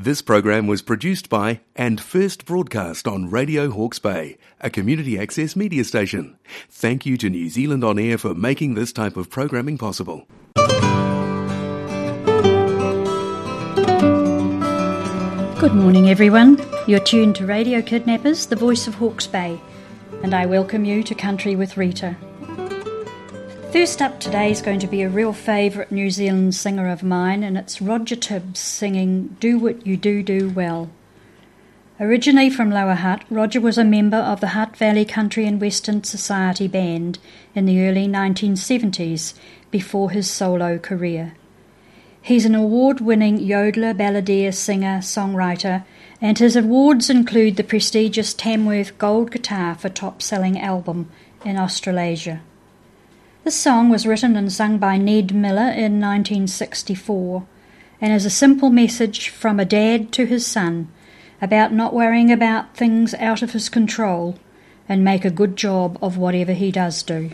This program was produced by and first broadcast on Radio Hawke's Bay, a community access media station. Thank you to New Zealand On Air for making this type of programming possible. Good morning, everyone. You're tuned to Radio Kidnappers, the voice of Hawke's Bay, and I welcome you to Country with Rita. First up today is going to be a real favourite New Zealand singer of mine, and it's Roger Tibbs singing Do What You Do Do Well. Originally from Lower Hutt, Roger was a member of the Hutt Valley Country and Western Society Band in the early 1970s before his solo career. He's an award winning yodeler, balladeer, singer, songwriter, and his awards include the prestigious Tamworth Gold Guitar for Top Selling Album in Australasia. This song was written and sung by Ned Miller in 1964 and is a simple message from a dad to his son about not worrying about things out of his control and make a good job of whatever he does do.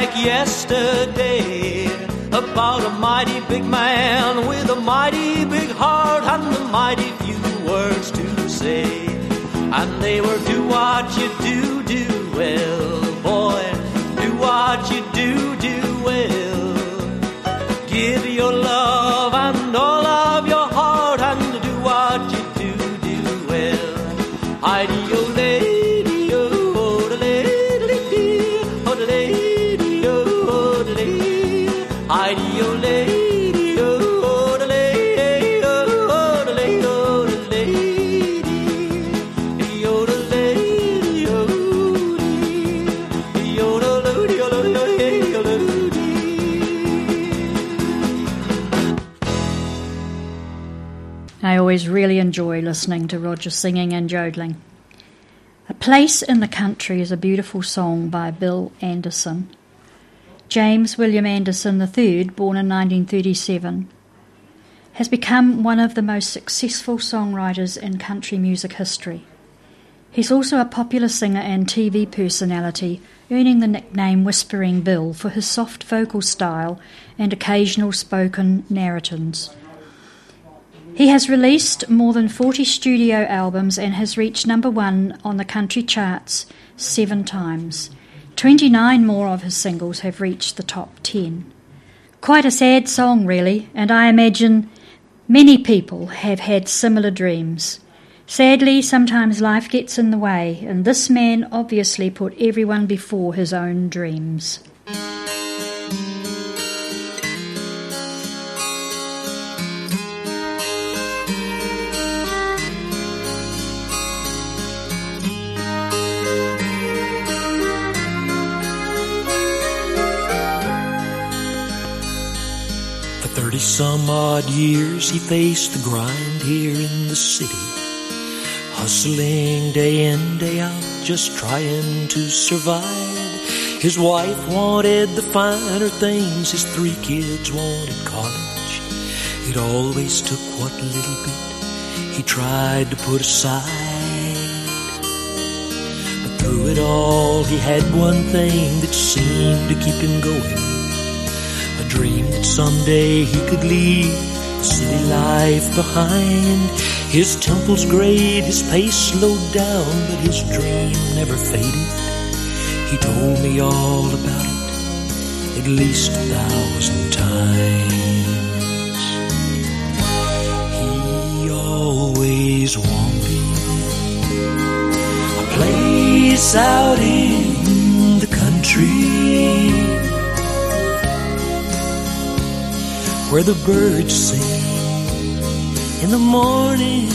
Like yesterday, about a mighty big man with a mighty big heart and a mighty few words to say. And they were, do what you do, do well, boy. Do what you do, do well. Give your love enjoy listening to Roger singing and jodeling. A Place in the Country is a beautiful song by Bill Anderson. James William Anderson III, born in 1937, has become one of the most successful songwriters in country music history. He's also a popular singer and TV personality, earning the nickname Whispering Bill for his soft vocal style and occasional spoken narrators. He has released more than 40 studio albums and has reached number one on the country charts seven times. 29 more of his singles have reached the top 10. Quite a sad song, really, and I imagine many people have had similar dreams. Sadly, sometimes life gets in the way, and this man obviously put everyone before his own dreams. Odd years he faced the grind here in the city. Hustling day in, day out, just trying to survive. His wife wanted the finer things, his three kids wanted college. It always took what little bit he tried to put aside. But through it all, he had one thing that seemed to keep him going. A dream that someday he could leave the city life behind. His temples grayed, his pace slowed down, but his dream never faded. He told me all about it at least a thousand times. He always wanted a place out in the country where the birds sing in the morning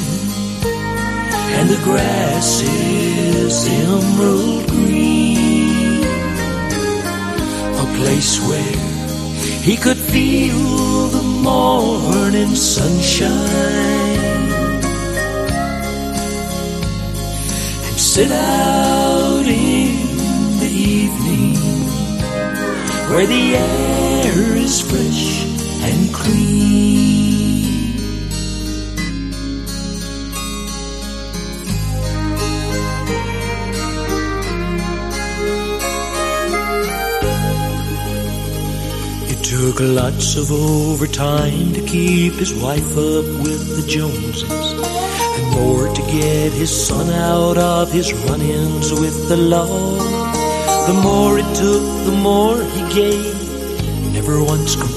and the grass is emerald green. A place where he could feel the morning sunshine and sit out in the evening where the air is fresh took lots of overtime to keep his wife up with the Joneses and more to get his son out of his run-ins with the law. The more it took, the more he gave, never once complaining.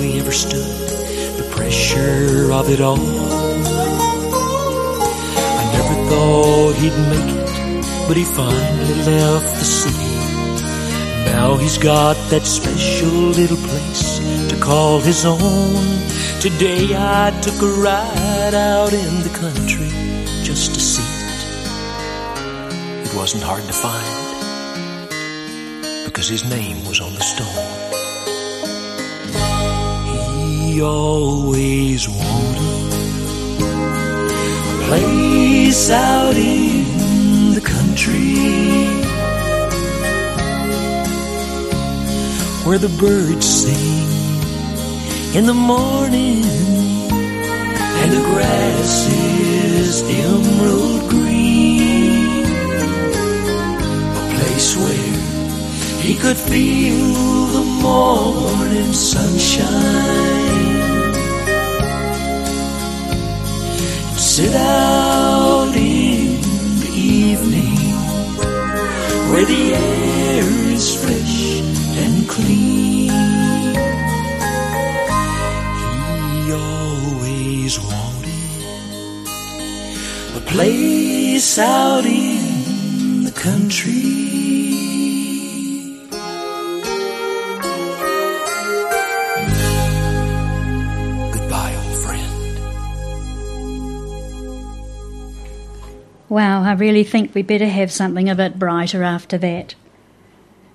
He ever stood the pressure of it all. I never thought he'd make it, but he finally left the city. Now he's got that special little place to call his own. Today I took a ride out in the country just to see it. It wasn't hard to find because his name was on the stone. He always wanted a place out in the country where the birds sing in the morning and the grass is emerald green. A place where he could feel the morning sunshine sit out in the evening where the air is fresh and clean. He always wanted a place out in the country. Wow, I really think we better have something a bit brighter after that.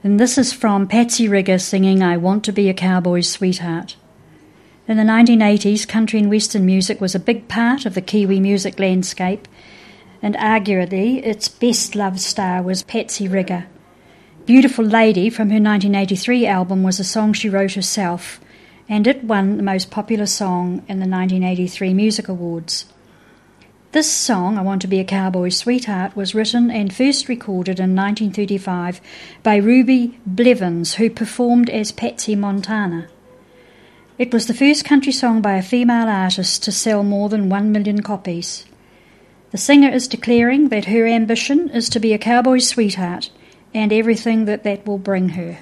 And this is from Patsy Riggir singing I Want to Be a Cowboy's Sweetheart. In the 1980s, country and western music was a big part of the Kiwi music landscape, and arguably its best loved star was Patsy Riggir. Beautiful Lady from her 1983 album was a song she wrote herself, and it won the most popular song in the 1983 Music Awards. This song, I Want to Be a Cowboy's Sweetheart, was written and first recorded in 1935 by Ruby Blevins, who performed as Patsy Montana. It was the first country song by a female artist to sell more than one million copies. The singer is declaring that her ambition is to be a cowboy's sweetheart and everything that that will bring her.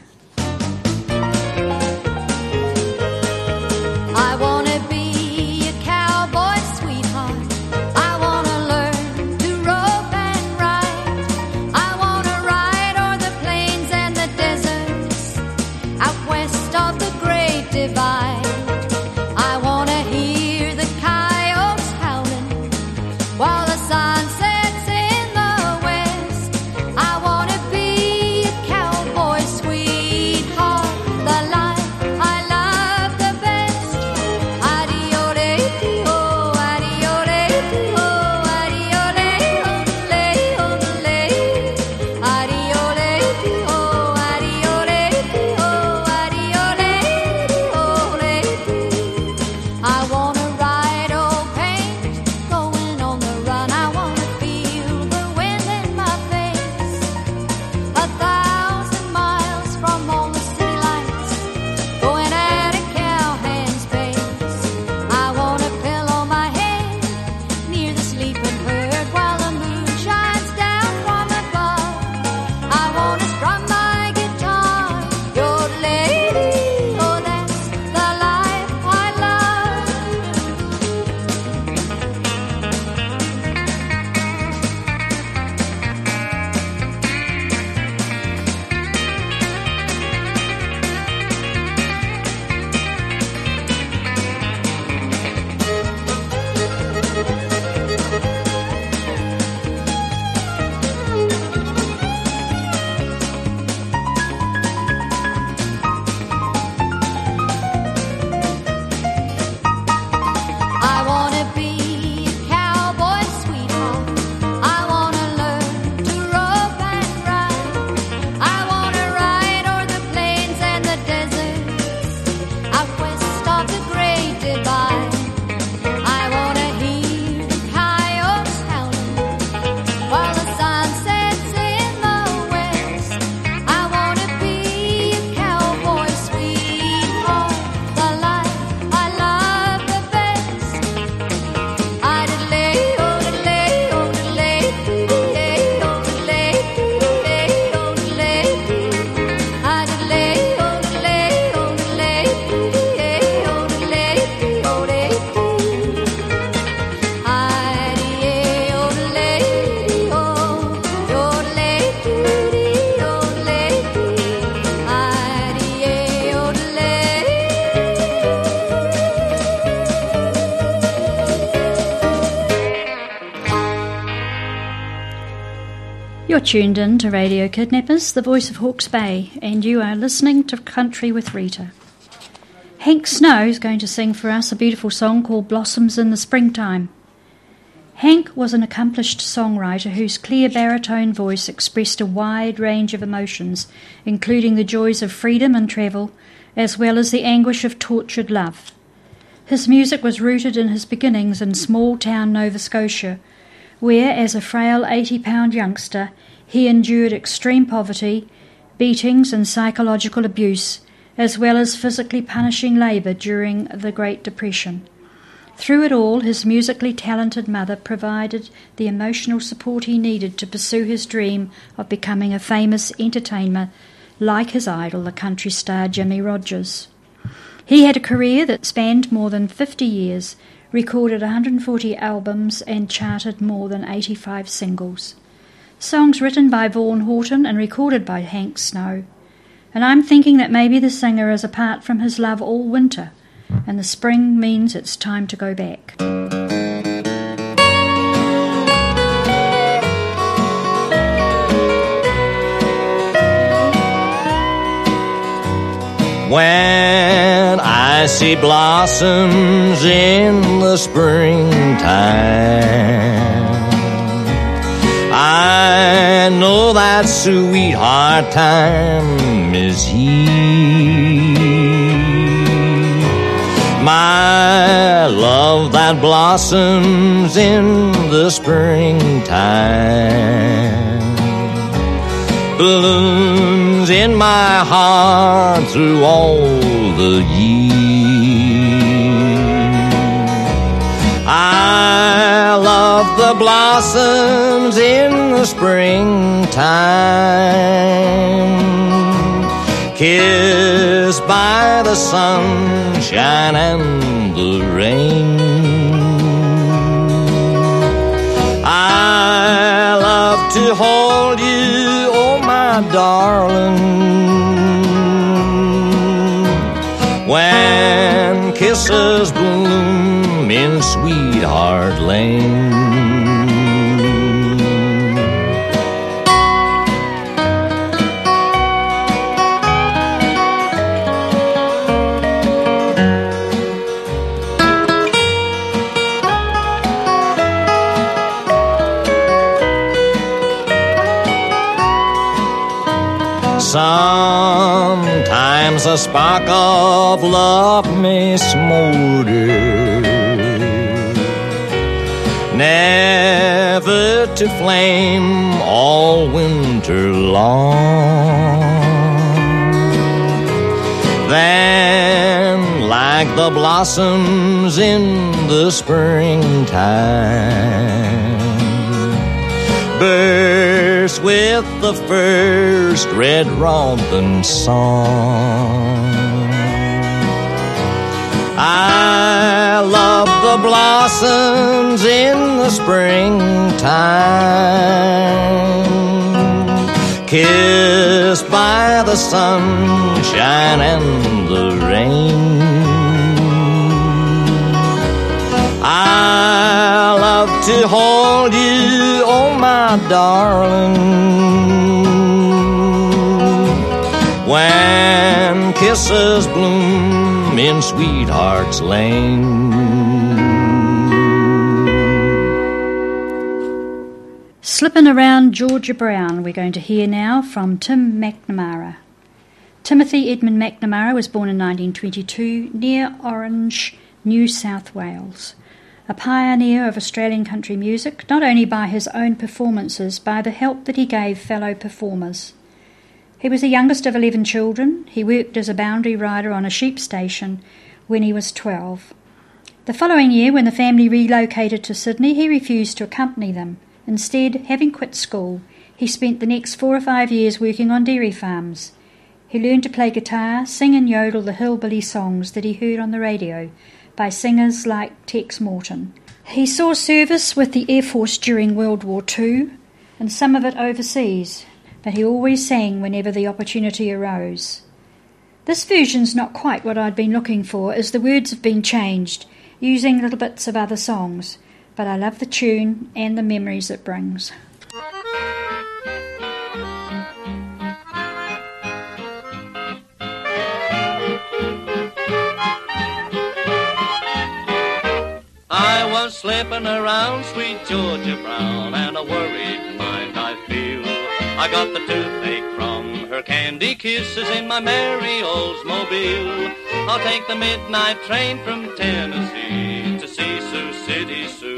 Tuned in to Radio Kidnappers, the voice of Hawke's Bay, and you are listening to Country with Rita. Hank Snow is going to sing for us a beautiful song called Blossoms in the Springtime. Hank was an accomplished songwriter whose clear baritone voice expressed a wide range of emotions, including the joys of freedom and travel, as well as the anguish of tortured love. His music was rooted in his beginnings in small town Nova Scotia, where, as a frail 80 pound youngster, he endured extreme poverty, beatings, and psychological abuse, as well as physically punishing labour during the Great Depression. Through it all, his musically talented mother provided the emotional support he needed to pursue his dream of becoming a famous entertainer like his idol, the country star Jimmie Rodgers. He had a career that spanned more than 50 years, recorded 140 albums, and charted more than 85 singles. Songs written by Vaughan Horton and recorded by Hank Snow. And I'm thinking that maybe the singer is apart from his love all winter and the spring means it's time to go back. When I see blossoms in the springtime, that sweetheart time is here. My love that blossoms in the springtime blooms in my heart through all the year. I love the blossoms in the springtime, kissed by the sunshine and the rain. I love to hold you, oh my darling. When kisses bloom in Sweetheart Lane. Sometimes a spark of love may smolder, to flame all winter long. Then, like the blossoms in the springtime, burst with the first red robin song. I love the blossoms in the springtime, kissed by the sunshine and the rain. I love to hold you, oh my darling. When kisses bloom in Sweetheart's Lane. Slipping around Georgia Brown, we're going to hear now from Tim McNamara. Timothy Edmund McNamara was born in 1922 near Orange, New South Wales. A pioneer of Australian country music, not only by his own performances, by the help that he gave fellow performers. He was the youngest of 11 children. He worked as a boundary rider on a sheep station when he was 12. The following year, when the family relocated to Sydney, he refused to accompany them. Instead, having quit school, he spent the next four or five years working on dairy farms. He learned to play guitar, sing and yodel the hillbilly songs that he heard on the radio by singers like Tex Morton. He saw service with the Air Force during World War II and some of it overseas, but he always sang whenever the opportunity arose. This version's not quite what I'd been looking for, as the words have been changed, using little bits of other songs, but I love the tune and the memories it brings. I was slipping around sweet Georgia Brown and a worried mind I feel. I got the toothache from her candy kisses in my merry Oldsmobile. I'll take the midnight train from Tennessee City Sue.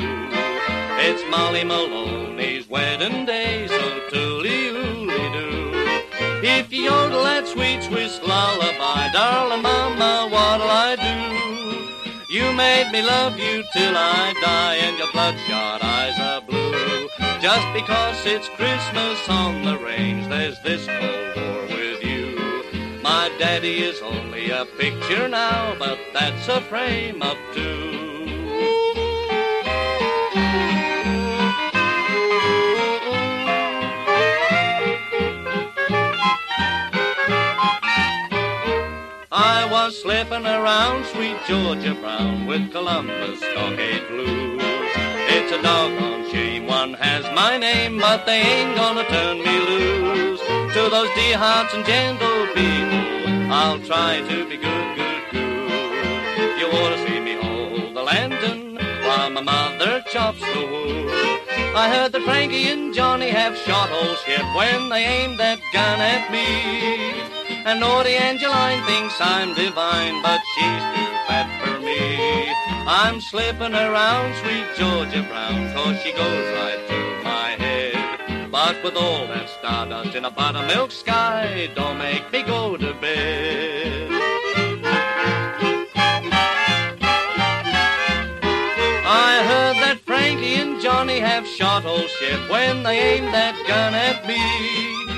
It's Molly Maloney's wedding day, so tooly-ooly doo. If you yodel that sweet Swiss lullaby, darling mama, what'll I do? You made me love you till I die, and your bloodshot eyes are blue. Just because it's Christmas on the range, there's this Cold War with you. My daddy is only a picture now, but that's a frame of two. Was slipping around sweet Georgia Brown with Columbus Stockade Blues. It's a doggone shame one has my name, but they ain't gonna turn me loose. To those dear hearts and gentle people, I'll try to be good, good, good. You ought to see me hold the lantern while my mother chops the wood. I heard that Frankie and Johnny have shot old ship when they aimed that gun at me. And naughty Angeline thinks I'm divine, but she's too fat for me. I'm slipping around sweet Georgia Brown, cause she goes right to my head. But with all that stardust in a buttermilk sky, don't make me go to bed. I heard that Frankie and Johnny have shot old ship when they aimed that gun at me.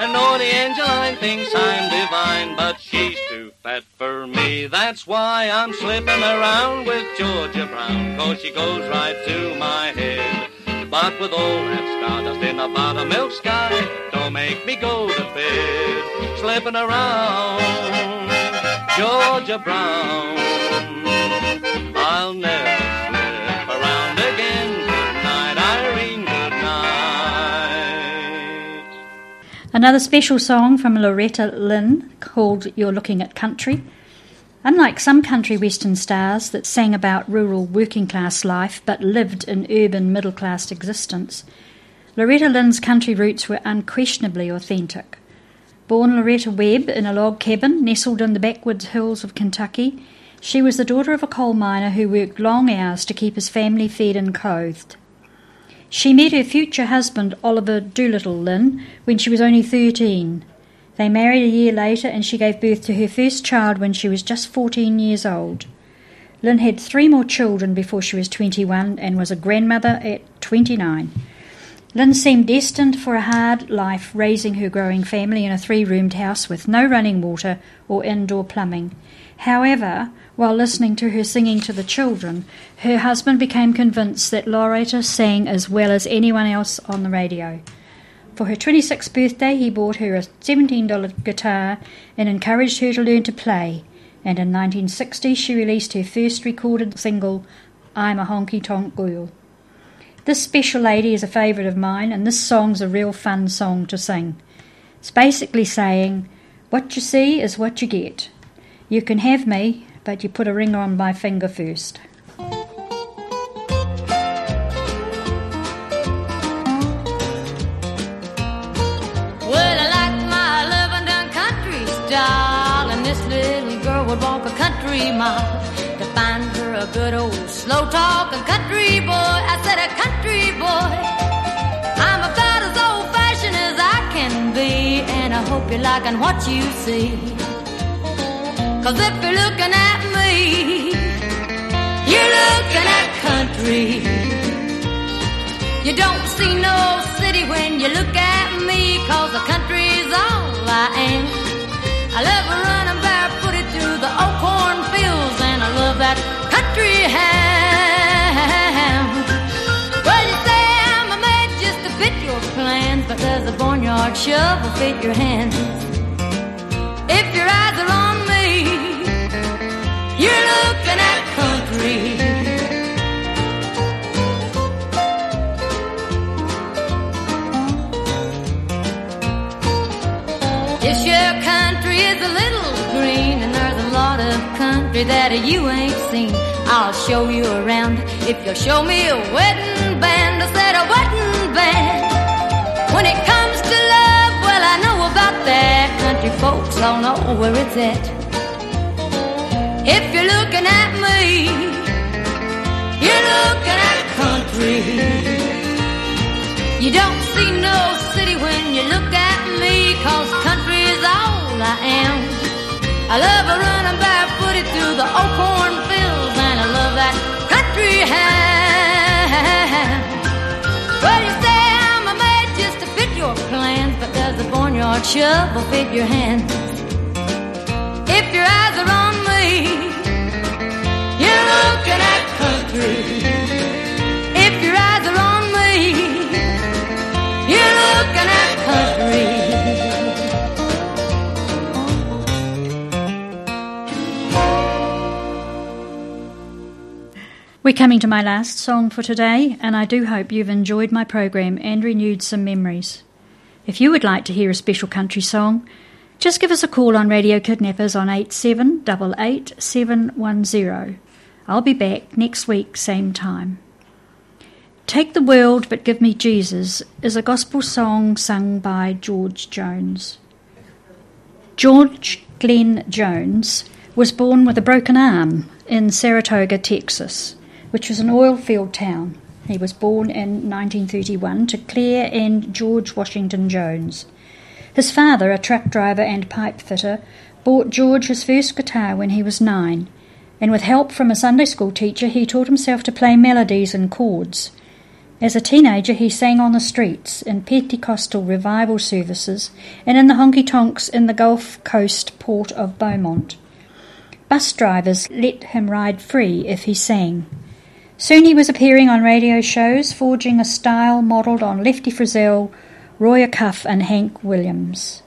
And naughty Angeline thinks I'm divine, but she's too fat for me. That's why I'm slipping around with Georgia Brown, cause she goes right to my head. But with all that stardust in the a buttermilk sky, don't make me go to bed. Slipping around, Georgia Brown, I'll never Another special song from Loretta Lynn called You're Looking at Country. Unlike some country western stars that sang about rural working class life but lived an urban middle class existence, Loretta Lynn's country roots were unquestionably authentic. Born Loretta Webb in a log cabin nestled in the backwoods hills of Kentucky, she was the daughter of a coal miner who worked long hours to keep his family fed and clothed. She met her future husband, Oliver Doolittle Lynn, when she was only 13. They married a year later and she gave birth to her first child when she was just 14 years old. Lynn had three more children before she was 21 and was a grandmother at 29. Lynn seemed destined for a hard life raising her growing family in a three roomed house with no running water or indoor plumbing. However, while listening to her singing to the children, her husband became convinced that Loretta sang as well as anyone else on the radio. For her 26th birthday, he bought her a $17 guitar and encouraged her to learn to play. And in 1960, she released her first recorded single, I'm a Honky Tonk Girl. This special lady is a favourite of mine, and this song's a real fun song to sing. It's basically saying, What you see is what you get. You can have me, but you put a ring on my finger first. Well, I like my loving done country style, and this little girl would walk a country mile to find a good old slow talking country boy. I said a country boy. I'm about as old fashioned as I can be, and I hope you're liking what you see. Cause if you're looking at me, you're looking at country. You don't see no city when you look at me, cause the country's all I am. I love running barefooted through the old cornfields, and I love that country ham. Well, you say I'm a man just to fit your plans, but does the barnyard shovel fit your hands? If your eyes are on country that you ain't seen. I'll show you around if you'll show me a wedding band. I said a wedding band. When it comes to love, well, I know about that. Country folks all know where it's at. If you're looking at me, you're looking at country. You don't see no city when you look at me, cause country is all I am. I love a running barefooted through the old cornfields, and I love that country ham. Well, you say I'm a made just to fit your plans, but does the barnyard shovel fit your hands? Coming to my last song for today, and I do hope you've enjoyed my program and renewed some memories. If you would like to hear a special country song, just give us a call on Radio Kidnappers on 8788710. I'll be back next week, same time. Take the World But Give Me Jesus is a gospel song sung by George Jones. George Glenn Jones was born with a broken arm in Saratoga, Texas, which was an oil field town. He was born in 1931 to Claire and George Washington Jones. His father, a truck driver and pipe fitter, bought George his first guitar when he was nine, and with help from a Sunday school teacher, he taught himself to play melodies and chords. As a teenager, he sang on the streets, in Pentecostal revival services, and in the honky tonks in the Gulf Coast port of Beaumont. Bus drivers let him ride free if he sang. Soon he was appearing on radio shows, forging a style modelled on Lefty Frizzell, Roy Acuff, and Hank Williams.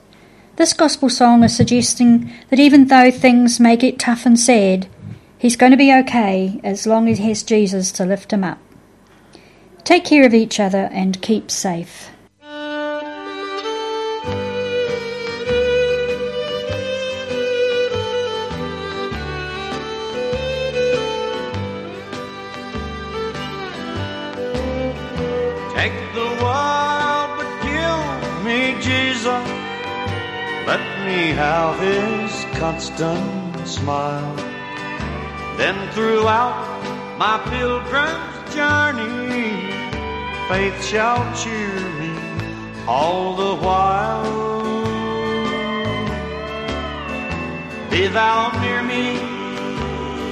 This gospel song is suggesting that even though things may get tough and sad, he's going to be okay as long as he has Jesus to lift him up. Take care of each other and keep safe. Me have his constant smile. Then throughout my pilgrim's journey, faith shall cheer me all the while. Be thou near me,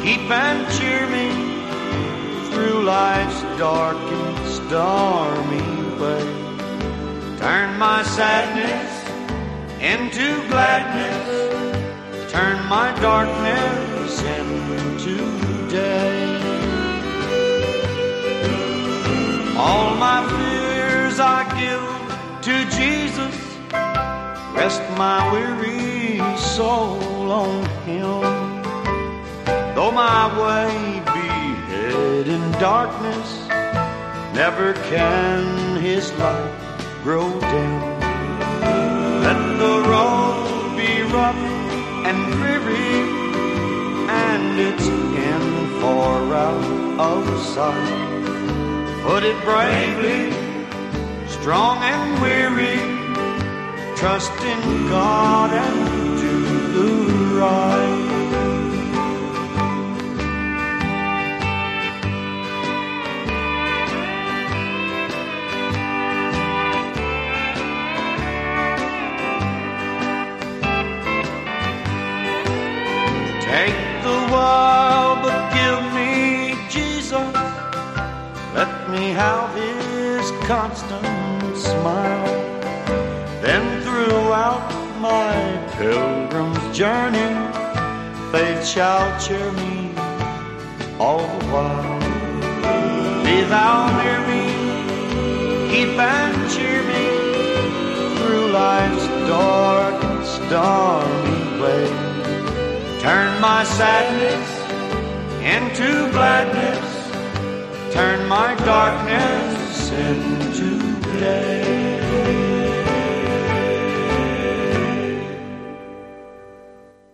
keep and cheer me through life's dark and stormy way. Turn my sadness into gladness, turn my darkness into day. All my fears I give to Jesus, rest my weary soul on Him. Though my way be hid in darkness, never can His light grow dim. And dreary, and its in far out of sight. Put it bravely, strong and weary, trust in God and do the right. Constant smile. Then throughout my pilgrim's journey, faith shall cheer me all the while. Be thou near me, keep and cheer me through life's dark and stormy way. Turn my sadness into gladness. Turn my darkness into day.